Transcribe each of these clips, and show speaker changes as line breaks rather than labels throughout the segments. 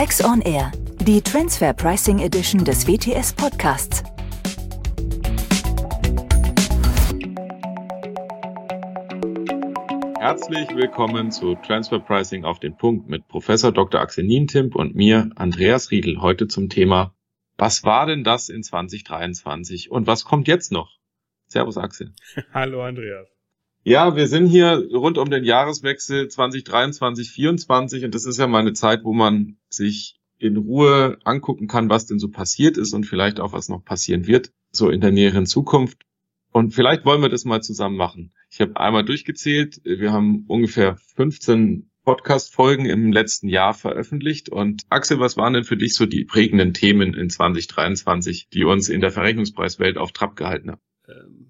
Tax on Air, die Transfer Pricing Edition des WTS Podcasts.
Herzlich willkommen zu Transfer Pricing auf den Punkt mit Professor Dr. Axel Nientimp und mir, Andreas Riedel, heute zum Thema Was war denn das in 2023 und was kommt jetzt noch? Servus Axel.
Hallo Andreas.
Ja, wir sind hier rund um den Jahreswechsel 2023, 2024 und das ist ja mal eine Zeit, wo man sich in Ruhe angucken kann, was denn so passiert ist und vielleicht auch was noch passieren wird, so in der näheren Zukunft. Und vielleicht wollen wir das mal zusammen machen. Ich habe einmal durchgezählt. Wir haben ungefähr 15 Podcast-Folgen im letzten Jahr veröffentlicht. Und Axel, was waren denn für dich so die prägenden Themen in 2023, die uns in der Verrechnungspreiswelt auf Trab gehalten haben?
Ähm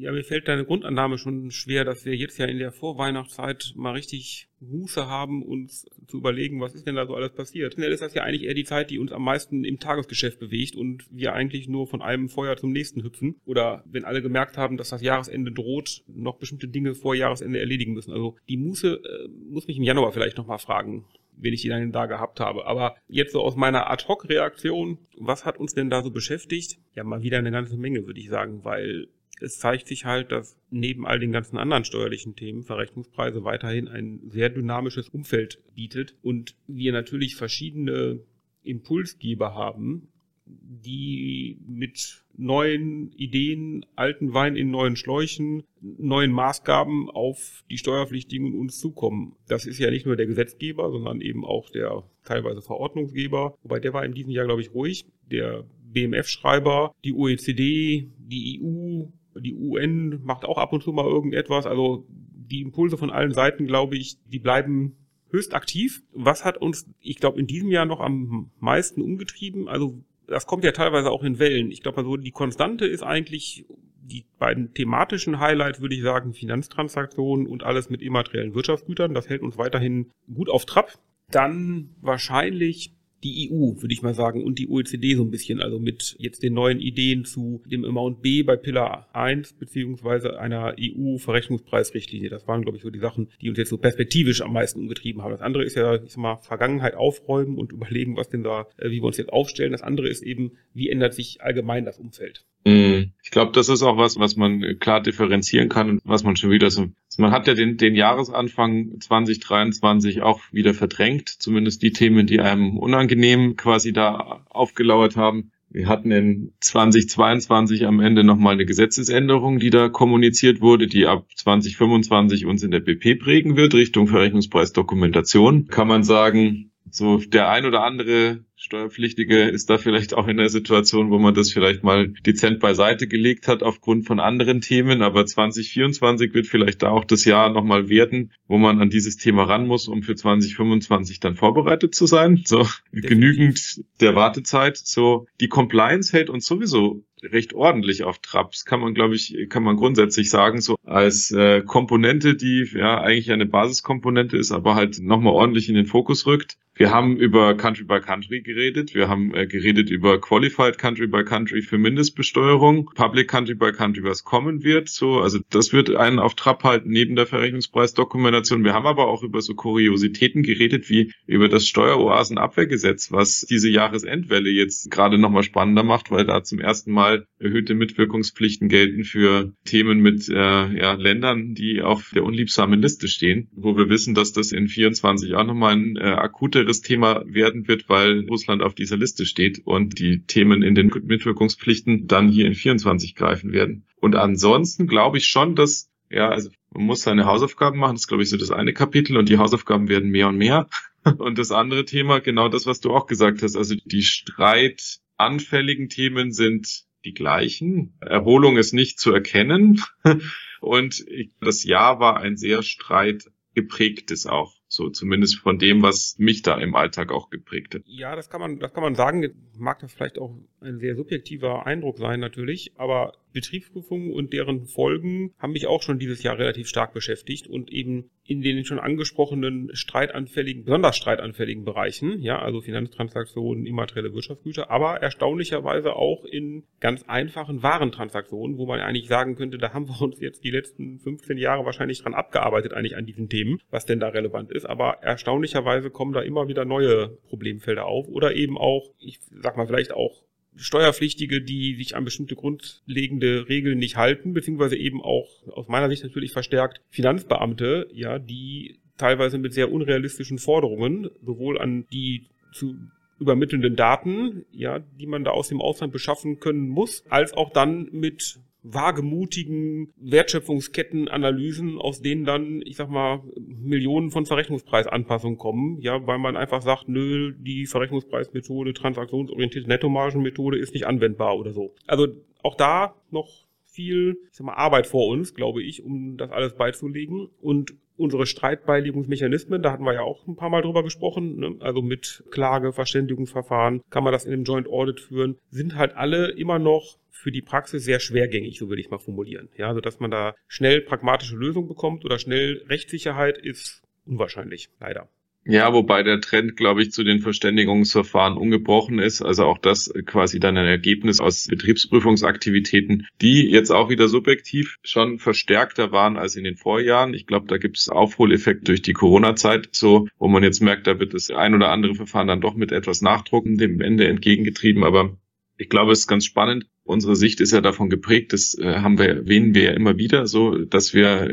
ja, mir fällt deine Grundannahme schon schwer, dass wir jetzt ja in der Vorweihnachtszeit mal richtig Muße haben, uns zu überlegen, was ist denn da so alles passiert. Schnell ist das ja eigentlich eher die Zeit, die uns am meisten im Tagesgeschäft bewegt und wir eigentlich nur von einem Feuer zum nächsten hüpfen. Oder wenn alle gemerkt haben, dass das Jahresende droht, noch bestimmte Dinge vor Jahresende erledigen müssen. Also die Muße äh, muss mich im Januar vielleicht nochmal fragen wenn ich die dann da gehabt habe. Aber jetzt so aus meiner Ad-Hoc-Reaktion, was hat uns denn da so beschäftigt? Ja, mal wieder eine ganze Menge, würde ich sagen, weil es zeigt sich halt, dass neben all den ganzen anderen steuerlichen Themen Verrechnungspreise weiterhin ein sehr dynamisches Umfeld bietet und wir natürlich verschiedene Impulsgeber haben, die mit neuen Ideen, alten Wein in neuen Schläuchen, neuen Maßgaben auf die Steuerpflichtigen uns zukommen. Das ist ja nicht nur der Gesetzgeber, sondern eben auch der teilweise Verordnungsgeber. Wobei der war in diesem Jahr, glaube ich, ruhig. Der BMF-Schreiber, die OECD, die EU, die UN macht auch ab und zu mal irgendetwas. Also die Impulse von allen Seiten, glaube ich, die bleiben höchst aktiv. Was hat uns, ich glaube, in diesem Jahr noch am meisten umgetrieben? Also das kommt ja teilweise auch in Wellen. Ich glaube, also die Konstante ist eigentlich die beiden thematischen Highlights, würde ich sagen, Finanztransaktionen und alles mit immateriellen Wirtschaftsgütern. Das hält uns weiterhin gut auf Trab. Dann wahrscheinlich die EU, würde ich mal sagen, und die OECD so ein bisschen, also mit jetzt den neuen Ideen zu dem Amount B bei Pillar 1 beziehungsweise einer EU-Verrechnungspreisrichtlinie. Das waren, glaube ich, so die Sachen, die uns jetzt so perspektivisch am meisten umgetrieben haben. Das andere ist ja, ich sag mal, Vergangenheit aufräumen und überlegen, was denn da, äh, wie wir uns jetzt aufstellen. Das andere ist eben, wie ändert sich allgemein das Umfeld.
Mhm. Ich glaube, das ist auch was, was man klar differenzieren kann und was man schon wieder so. Man hat ja den, den Jahresanfang 2023 auch wieder verdrängt, zumindest die Themen, die einem unangenehm quasi da aufgelauert haben. Wir hatten in 2022 am Ende nochmal eine Gesetzesänderung, die da kommuniziert wurde, die ab 2025 uns in der BP prägen wird, Richtung Verrechnungspreisdokumentation. Kann man sagen, so der ein oder andere Steuerpflichtige ist da vielleicht auch in der Situation, wo man das vielleicht mal dezent beiseite gelegt hat aufgrund von anderen Themen. Aber 2024 wird vielleicht da auch das Jahr nochmal werden, wo man an dieses Thema ran muss, um für 2025 dann vorbereitet zu sein. So genügend der Wartezeit. So die Compliance hält uns sowieso recht ordentlich auf Traps, kann man, glaube ich, kann man grundsätzlich sagen, so als äh, Komponente, die ja eigentlich eine Basiskomponente ist, aber halt nochmal ordentlich in den Fokus rückt. Wir haben über Country by Country geredet. Wir haben äh, geredet über Qualified Country by Country für Mindestbesteuerung, Public Country by Country, was kommen wird. So, also das wird einen auf Trab halten neben der Verrechnungspreisdokumentation. Wir haben aber auch über so Kuriositäten geredet wie über das Steueroasenabwehrgesetz, was diese Jahresendwelle jetzt gerade nochmal spannender macht, weil da zum ersten Mal erhöhte Mitwirkungspflichten gelten für Themen mit äh, ja, Ländern, die auf der unliebsamen Liste stehen, wo wir wissen, dass das in 24 auch nochmal ein äh, akuter schwierigeres Thema werden wird, weil Russland auf dieser Liste steht und die Themen in den Mitwirkungspflichten dann hier in 24 greifen werden. Und ansonsten glaube ich schon, dass, ja, also man muss seine Hausaufgaben machen, das ist glaube ich so das eine Kapitel und die Hausaufgaben werden mehr und mehr. Und das andere Thema, genau das, was du auch gesagt hast, also die streitanfälligen Themen sind die gleichen. Erholung ist nicht zu erkennen. Und das Jahr war ein sehr streitgeprägtes auch. So zumindest von dem, was mich da im Alltag auch geprägt hat.
Ja, das kann man, das kann man sagen. Mag das vielleicht auch ein sehr subjektiver Eindruck sein, natürlich. Aber Betriebsprüfungen und deren Folgen haben mich auch schon dieses Jahr relativ stark beschäftigt und eben in den schon angesprochenen streitanfälligen, besonders streitanfälligen Bereichen, ja, also Finanztransaktionen, immaterielle Wirtschaftsgüter, aber erstaunlicherweise auch in ganz einfachen Warentransaktionen, wo man eigentlich sagen könnte, da haben wir uns jetzt die letzten 15 Jahre wahrscheinlich dran abgearbeitet eigentlich an diesen Themen, was denn da relevant ist, aber erstaunlicherweise kommen da immer wieder neue Problemfelder auf oder eben auch, ich sag mal vielleicht auch Steuerpflichtige, die sich an bestimmte grundlegende Regeln nicht halten, beziehungsweise eben auch aus meiner Sicht natürlich verstärkt Finanzbeamte, ja, die teilweise mit sehr unrealistischen Forderungen sowohl an die zu übermittelnden Daten, ja, die man da aus dem Ausland beschaffen können muss, als auch dann mit wagemutigen Wertschöpfungskettenanalysen, aus denen dann, ich sag mal, Millionen von Verrechnungspreisanpassungen kommen, ja, weil man einfach sagt, nö, die Verrechnungspreismethode, transaktionsorientierte Nettomargenmethode ist nicht anwendbar oder so. Also auch da noch viel ich sag mal, Arbeit vor uns, glaube ich, um das alles beizulegen. Und unsere Streitbeilegungsmechanismen, da hatten wir ja auch ein paar Mal drüber gesprochen, ne? also mit Klage, Verständigungsverfahren, kann man das in dem Joint Audit führen, sind halt alle immer noch für die Praxis sehr schwergängig, so würde ich mal formulieren. Ja, also dass man da schnell pragmatische Lösungen bekommt oder schnell Rechtssicherheit ist unwahrscheinlich, leider.
Ja, wobei der Trend, glaube ich, zu den Verständigungsverfahren ungebrochen ist. Also auch das quasi dann ein Ergebnis aus Betriebsprüfungsaktivitäten, die jetzt auch wieder subjektiv schon verstärkter waren als in den Vorjahren. Ich glaube, da gibt es Aufholeffekt durch die Corona-Zeit, so wo man jetzt merkt, da wird das ein oder andere Verfahren dann doch mit etwas Nachdruck dem Ende entgegengetrieben. Aber ich glaube, es ist ganz spannend. Unsere Sicht ist ja davon geprägt, das äh, haben wir, erwähnen wir ja immer wieder, so, dass wir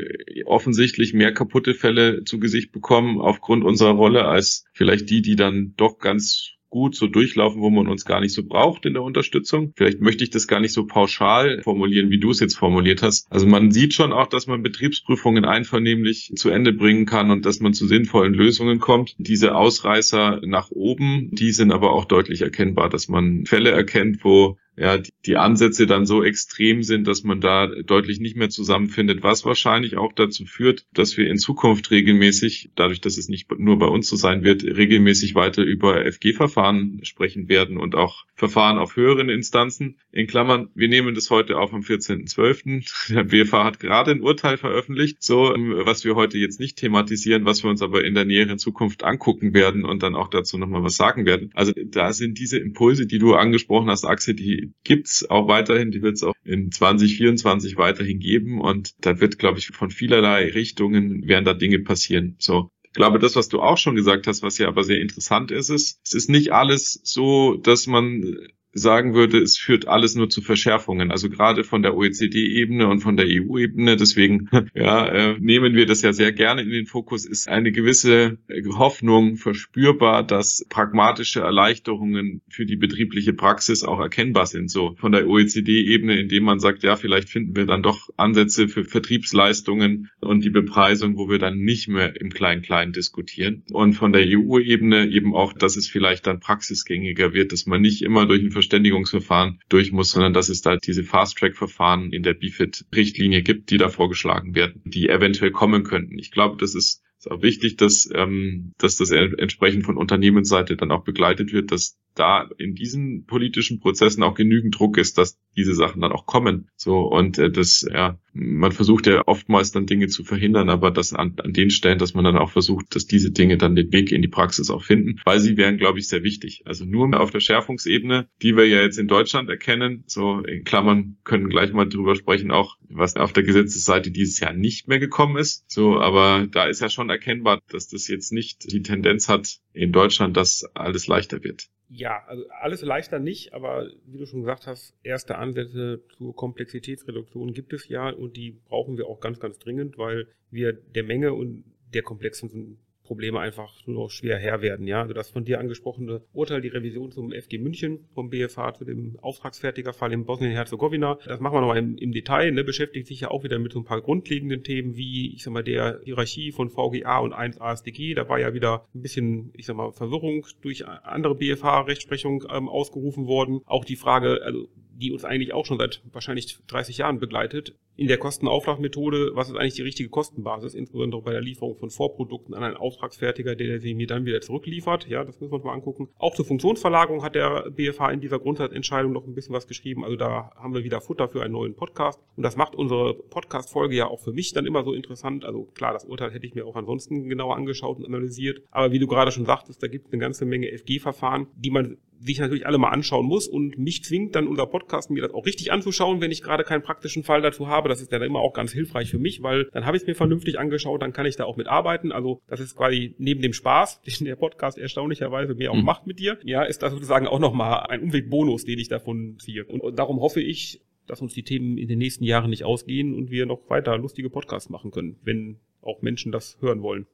offensichtlich mehr kaputte Fälle zu Gesicht bekommen aufgrund unserer Rolle als vielleicht die, die dann doch ganz gut so durchlaufen, wo man uns gar nicht so braucht in der Unterstützung. Vielleicht möchte ich das gar nicht so pauschal formulieren, wie du es jetzt formuliert hast. Also man sieht schon auch, dass man Betriebsprüfungen einvernehmlich zu Ende bringen kann und dass man zu sinnvollen Lösungen kommt. Diese Ausreißer nach oben, die sind aber auch deutlich erkennbar, dass man Fälle erkennt, wo ja, die Ansätze dann so extrem sind, dass man da deutlich nicht mehr zusammenfindet, was wahrscheinlich auch dazu führt, dass wir in Zukunft regelmäßig, dadurch, dass es nicht nur bei uns so sein wird, regelmäßig weiter über FG-Verfahren sprechen werden und auch Verfahren auf höheren Instanzen. In Klammern, wir nehmen das heute auf am 14.12. Der BFH hat gerade ein Urteil veröffentlicht, so was wir heute jetzt nicht thematisieren, was wir uns aber in der näheren Zukunft angucken werden und dann auch dazu nochmal was sagen werden. Also da sind diese Impulse, die du angesprochen hast, Axel, die gibt's auch weiterhin, die wird es auch in 2024 weiterhin geben und da wird, glaube ich, von vielerlei Richtungen werden da Dinge passieren. So, ich glaube, das, was du auch schon gesagt hast, was ja aber sehr interessant ist, ist, es ist nicht alles so, dass man sagen würde, es führt alles nur zu Verschärfungen. Also gerade von der OECD-Ebene und von der EU-Ebene. Deswegen ja, äh, nehmen wir das ja sehr gerne in den Fokus. Ist eine gewisse Hoffnung verspürbar, dass pragmatische Erleichterungen für die betriebliche Praxis auch erkennbar sind. So von der OECD-Ebene, indem man sagt, ja, vielleicht finden wir dann doch Ansätze für Vertriebsleistungen und die Bepreisung, wo wir dann nicht mehr im Klein-Klein diskutieren. Und von der EU-Ebene eben auch, dass es vielleicht dann praxisgängiger wird, dass man nicht immer durch ein Verständigungsverfahren durch muss, sondern dass es da diese Fast-Track-Verfahren in der BFIT-Richtlinie gibt, die da vorgeschlagen werden, die eventuell kommen könnten. Ich glaube, das ist ist auch wichtig, dass, ähm, dass das entsprechend von Unternehmensseite dann auch begleitet wird, dass da in diesen politischen Prozessen auch genügend Druck ist, dass diese Sachen dann auch kommen. So und äh, das, ja, man versucht ja oftmals dann Dinge zu verhindern, aber das an, an den Stellen, dass man dann auch versucht, dass diese Dinge dann den Weg in die Praxis auch finden, weil sie wären, glaube ich, sehr wichtig. Also nur auf der Schärfungsebene, die wir ja jetzt in Deutschland erkennen, so in Klammern können gleich mal drüber sprechen, auch was auf der Gesetzesseite dieses Jahr nicht mehr gekommen ist. So, aber da ist ja schon erkennbar, dass das jetzt nicht die Tendenz hat in Deutschland, dass alles leichter wird.
Ja, also alles leichter nicht, aber wie du schon gesagt hast, erste Ansätze zur Komplexitätsreduktion gibt es ja und die brauchen wir auch ganz, ganz dringend, weil wir der Menge und der komplexen Probleme einfach nur schwer Herr werden. Ja, also das von dir angesprochene Urteil, die Revision zum FG München vom BFH zu dem Auftragsfertigerfall in Bosnien-Herzegowina, das machen wir nochmal im, im Detail, ne, beschäftigt sich ja auch wieder mit so ein paar grundlegenden Themen wie, ich sag mal, der Hierarchie von VGA und 1 ASDG. Da war ja wieder ein bisschen, ich sag mal, Verwirrung durch andere BFH-Rechtsprechung ähm, ausgerufen worden. Auch die Frage, also die uns eigentlich auch schon seit wahrscheinlich 30 Jahren begleitet. in der Kostenauftragsmethode, was ist eigentlich die richtige Kostenbasis, insbesondere bei der Lieferung von Vorprodukten an einen Auftragsfertiger, der sie mir dann wieder zurückliefert. Ja, das müssen wir uns mal angucken. Auch zur Funktionsverlagerung hat der BFH in dieser Grundsatzentscheidung noch ein bisschen was geschrieben. Also da haben wir wieder Futter für einen neuen Podcast. Und das macht unsere Podcast-Folge ja auch für mich dann immer so interessant. Also klar, das Urteil hätte ich mir auch ansonsten genauer angeschaut und analysiert. Aber wie du gerade schon sagtest, da gibt es eine ganze Menge FG-Verfahren, die man sich natürlich alle mal anschauen muss und mich zwingt dann unser Podcast mir das auch richtig anzuschauen, wenn ich gerade keinen praktischen Fall dazu habe. Das ist ja dann immer auch ganz hilfreich für mich, weil dann habe ich es mir vernünftig angeschaut, dann kann ich da auch mitarbeiten. Also das ist quasi neben dem Spaß, den der Podcast erstaunlicherweise mir auch mhm. macht mit dir, ja, ist das sozusagen auch nochmal ein Umwegbonus, den ich davon ziehe. Und darum hoffe ich, dass uns die Themen in den nächsten Jahren nicht ausgehen und wir noch weiter lustige Podcasts machen können, wenn auch Menschen das hören wollen.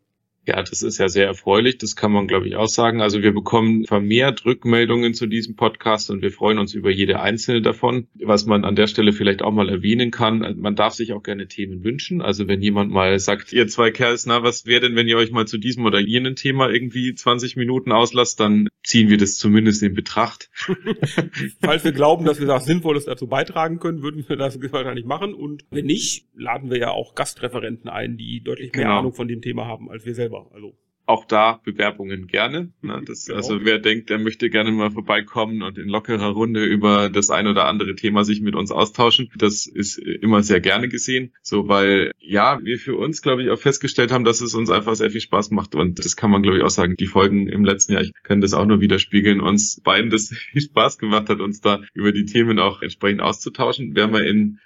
Ja, das ist ja sehr erfreulich. Das kann man, glaube ich, auch sagen. Also wir bekommen vermehrt Rückmeldungen zu diesem Podcast und wir freuen uns über jede einzelne davon. Was man an der Stelle vielleicht auch mal erwähnen kann, man darf sich auch gerne Themen wünschen. Also wenn jemand mal sagt, ihr zwei Kerls, na, was wäre denn, wenn ihr euch mal zu diesem oder jenem Thema irgendwie 20 Minuten auslasst, dann ziehen wir das zumindest in Betracht.
Falls wir glauben, dass wir das Sinnvolles dazu beitragen können, würden wir das wahrscheinlich machen. Und wenn nicht, laden wir ja auch Gastreferenten ein, die deutlich mehr genau. Ahnung von dem Thema haben als wir selber selber. Also
auch da Bewerbungen gerne. Ne? Das, genau. Also wer denkt, der möchte gerne mal vorbeikommen und in lockerer Runde über das ein oder andere Thema sich mit uns austauschen, das ist immer sehr gerne gesehen. So, weil ja, wir für uns, glaube ich, auch festgestellt haben, dass es uns einfach sehr viel Spaß macht. Und das kann man, glaube ich, auch sagen. Die Folgen im letzten Jahr, ich kann das auch nur widerspiegeln, uns beiden das viel Spaß gemacht hat, uns da über die Themen auch entsprechend auszutauschen. Werden wir in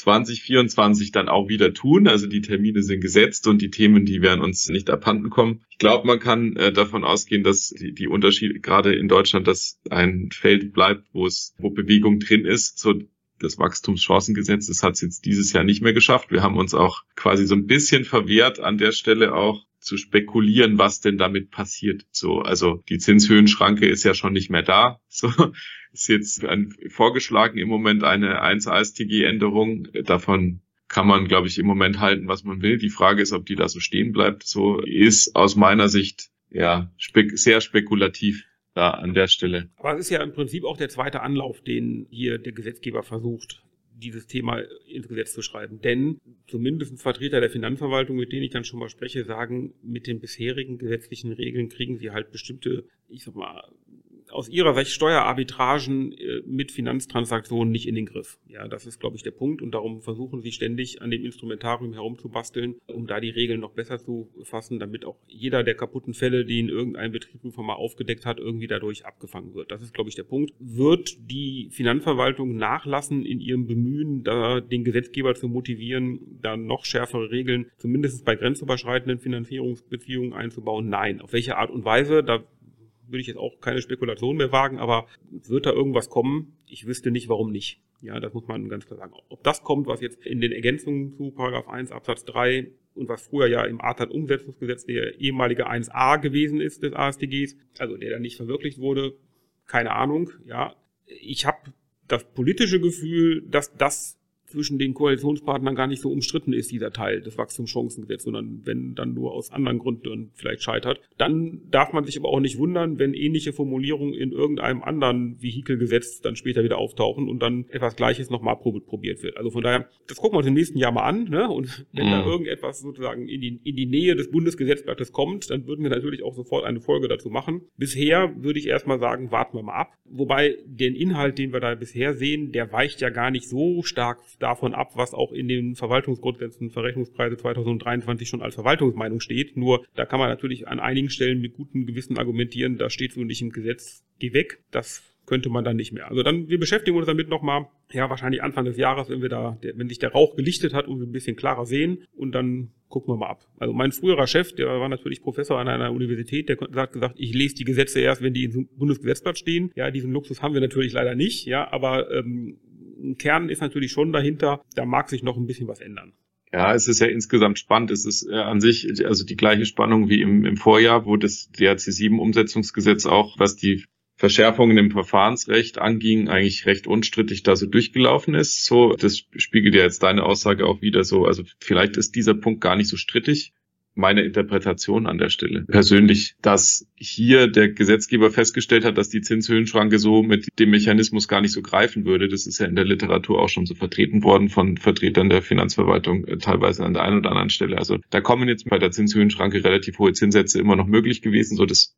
2024 dann auch wieder tun. Also die Termine sind gesetzt und die Themen, die werden uns nicht abhanden kommen. Ich glaube, man kann äh, davon ausgehen, dass die, die Unterschiede gerade in Deutschland, dass ein Feld bleibt, wo es, wo Bewegung drin ist. So das Wachstumschancengesetz, das hat es jetzt dieses Jahr nicht mehr geschafft. Wir haben uns auch quasi so ein bisschen verwehrt, an der Stelle auch zu spekulieren, was denn damit passiert. So, also die Zinshöhenschranke ist ja schon nicht mehr da. So, ist jetzt ein, vorgeschlagen im Moment eine 1 ASTG-Änderung. Davon kann man, glaube ich, im Moment halten, was man will. Die Frage ist, ob die da so stehen bleibt. So ist aus meiner Sicht ja spek sehr spekulativ da an der Stelle.
Aber es ist ja im Prinzip auch der zweite Anlauf, den hier der Gesetzgeber versucht, dieses Thema ins Gesetz zu schreiben. Denn zumindest Vertreter der Finanzverwaltung, mit denen ich dann schon mal spreche, sagen, mit den bisherigen gesetzlichen Regeln kriegen sie halt bestimmte, ich sag mal, aus ihrer Sicht Steuerarbitragen äh, mit Finanztransaktionen nicht in den Griff. Ja, das ist, glaube ich, der Punkt und darum versuchen sie ständig an dem Instrumentarium herumzubasteln, um da die Regeln noch besser zu fassen, damit auch jeder der kaputten Fälle, die in irgendeinem Betrieb schon mal aufgedeckt hat, irgendwie dadurch abgefangen wird. Das ist, glaube ich, der Punkt. Wird die Finanzverwaltung nachlassen in ihrem Bemühen, da den Gesetzgeber zu motivieren, da noch schärfere Regeln, zumindest bei grenzüberschreitenden Finanzierungsbeziehungen einzubauen? Nein. Auf welche Art und Weise? Da würde ich jetzt auch keine Spekulation mehr wagen, aber wird da irgendwas kommen? Ich wüsste nicht, warum nicht. Ja, das muss man ganz klar sagen. Ob das kommt, was jetzt in den Ergänzungen zu Paragraph 1 Absatz 3 und was früher ja im ATAT-Umsetzungsgesetz der ehemalige 1a gewesen ist des ASTGs, also der dann nicht verwirklicht wurde, keine Ahnung. Ja, ich habe das politische Gefühl, dass das zwischen den Koalitionspartnern gar nicht so umstritten ist, dieser Teil des Wachstumschancengesetzes, sondern wenn dann nur aus anderen Gründen vielleicht scheitert. Dann darf man sich aber auch nicht wundern, wenn ähnliche Formulierungen in irgendeinem anderen Vehikelgesetz dann später wieder auftauchen und dann etwas Gleiches nochmal probiert wird. Also von daher, das gucken wir uns im nächsten Jahr mal an, ne? Und wenn mhm. da irgendetwas sozusagen in die, in die Nähe des Bundesgesetzblattes kommt, dann würden wir natürlich auch sofort eine Folge dazu machen. Bisher würde ich erstmal sagen, warten wir mal ab. Wobei den Inhalt, den wir da bisher sehen, der weicht ja gar nicht so stark davon ab, was auch in den Verwaltungsgrundsätzen Verrechnungspreise 2023 schon als Verwaltungsmeinung steht. Nur da kann man natürlich an einigen Stellen mit gutem Gewissen argumentieren, da steht so nicht im Gesetz, geh weg. Das könnte man dann nicht mehr. Also dann, wir beschäftigen uns damit nochmal, ja, wahrscheinlich Anfang des Jahres, wenn wir da, wenn sich der Rauch gelichtet hat und wir ein bisschen klarer sehen und dann gucken wir mal ab. Also mein früherer Chef, der war natürlich Professor an einer Universität, der hat gesagt, ich lese die Gesetze erst, wenn die im Bundesgesetzblatt stehen. Ja, diesen Luxus haben wir natürlich leider nicht, ja, aber ähm, ein Kern ist natürlich schon dahinter, da mag sich noch ein bisschen was ändern.
Ja, es ist ja insgesamt spannend. Es ist äh, an sich also die gleiche Spannung wie im, im Vorjahr, wo das DRC7-Umsetzungsgesetz auch, was die Verschärfungen im Verfahrensrecht anging, eigentlich recht unstrittig da so durchgelaufen ist. So, das spiegelt ja jetzt deine Aussage auch wieder so. Also vielleicht ist dieser Punkt gar nicht so strittig meine Interpretation an der Stelle. Persönlich, dass hier der Gesetzgeber festgestellt hat, dass die Zinshöhenschranke so mit dem Mechanismus gar nicht so greifen würde. Das ist ja in der Literatur auch schon so vertreten worden von Vertretern der Finanzverwaltung, äh, teilweise an der einen oder anderen Stelle. Also da kommen jetzt bei der Zinshöhenschranke relativ hohe Zinssätze immer noch möglich gewesen. So das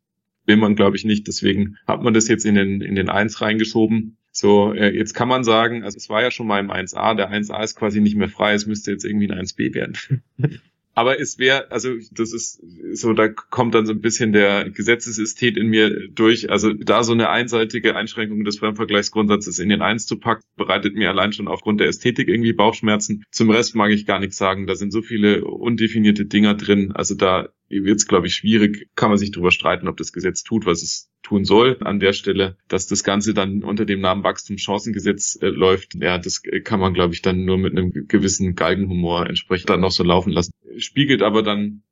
will man, glaube ich, nicht. Deswegen hat man das jetzt in den, in den 1 reingeschoben. So, äh, jetzt kann man sagen, also es war ja schon mal im 1a, der 1a ist quasi nicht mehr frei, es müsste jetzt irgendwie ein 1b werden. Aber es wäre, also das ist so, da kommt dann so ein bisschen der Gesetzesästhet in mir durch. Also da so eine einseitige Einschränkung des Fremdvergleichsgrundsatzes in den Eins zu packen, bereitet mir allein schon aufgrund der Ästhetik irgendwie Bauchschmerzen. Zum Rest mag ich gar nichts sagen. Da sind so viele undefinierte Dinger drin. Also da wird es, glaube ich, schwierig. Kann man sich darüber streiten, ob das Gesetz tut, was es tun soll. An der Stelle, dass das Ganze dann unter dem Namen Wachstumschancengesetz äh, läuft, ja, das kann man, glaube ich, dann nur mit einem gewissen Galgenhumor entsprechend dann noch so laufen lassen. Spiegelt aber dann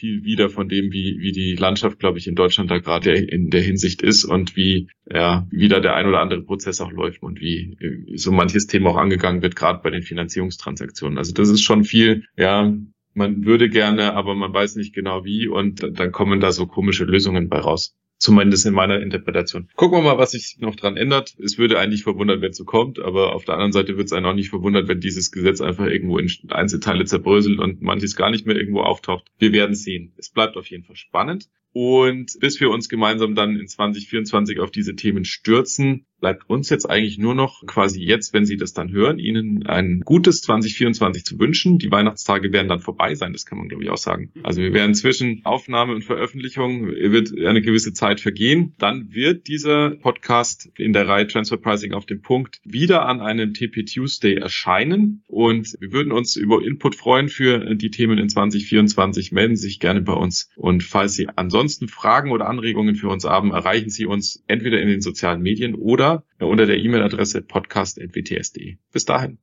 viel wieder von dem, wie, wie die Landschaft, glaube ich, in Deutschland da gerade in der Hinsicht ist und wie, ja, wie da der ein oder andere Prozess auch läuft und wie so manches Thema auch angegangen wird, gerade bei den Finanzierungstransaktionen. Also das ist schon viel, ja, man würde gerne, aber man weiß nicht genau wie und dann kommen da so komische Lösungen bei raus. Zumindest in meiner Interpretation. Gucken wir mal, was sich noch dran ändert. Es würde eigentlich verwundern, wenn es so kommt, aber auf der anderen Seite wird es einen auch nicht verwundern, wenn dieses Gesetz einfach irgendwo in Einzelteile zerbröselt und manches gar nicht mehr irgendwo auftaucht. Wir werden sehen. Es bleibt auf jeden Fall spannend. Und bis wir uns gemeinsam dann in 2024 auf diese Themen stürzen, bleibt uns jetzt eigentlich nur noch quasi jetzt, wenn Sie das dann hören, Ihnen ein gutes 2024 zu wünschen. Die Weihnachtstage werden dann vorbei sein, das kann man glaube ich auch sagen. Also wir werden zwischen Aufnahme und Veröffentlichung wird eine gewisse Zeit vergehen. Dann wird dieser Podcast in der Reihe Transfer Pricing auf dem Punkt wieder an einem TP Tuesday erscheinen und wir würden uns über Input freuen für die Themen in 2024. Melden Sie sich gerne bei uns und falls Sie ansonsten Fragen oder Anregungen für uns haben, erreichen Sie uns entweder in den sozialen Medien oder unter der E-Mail-Adresse podcast.wts.de. Bis dahin.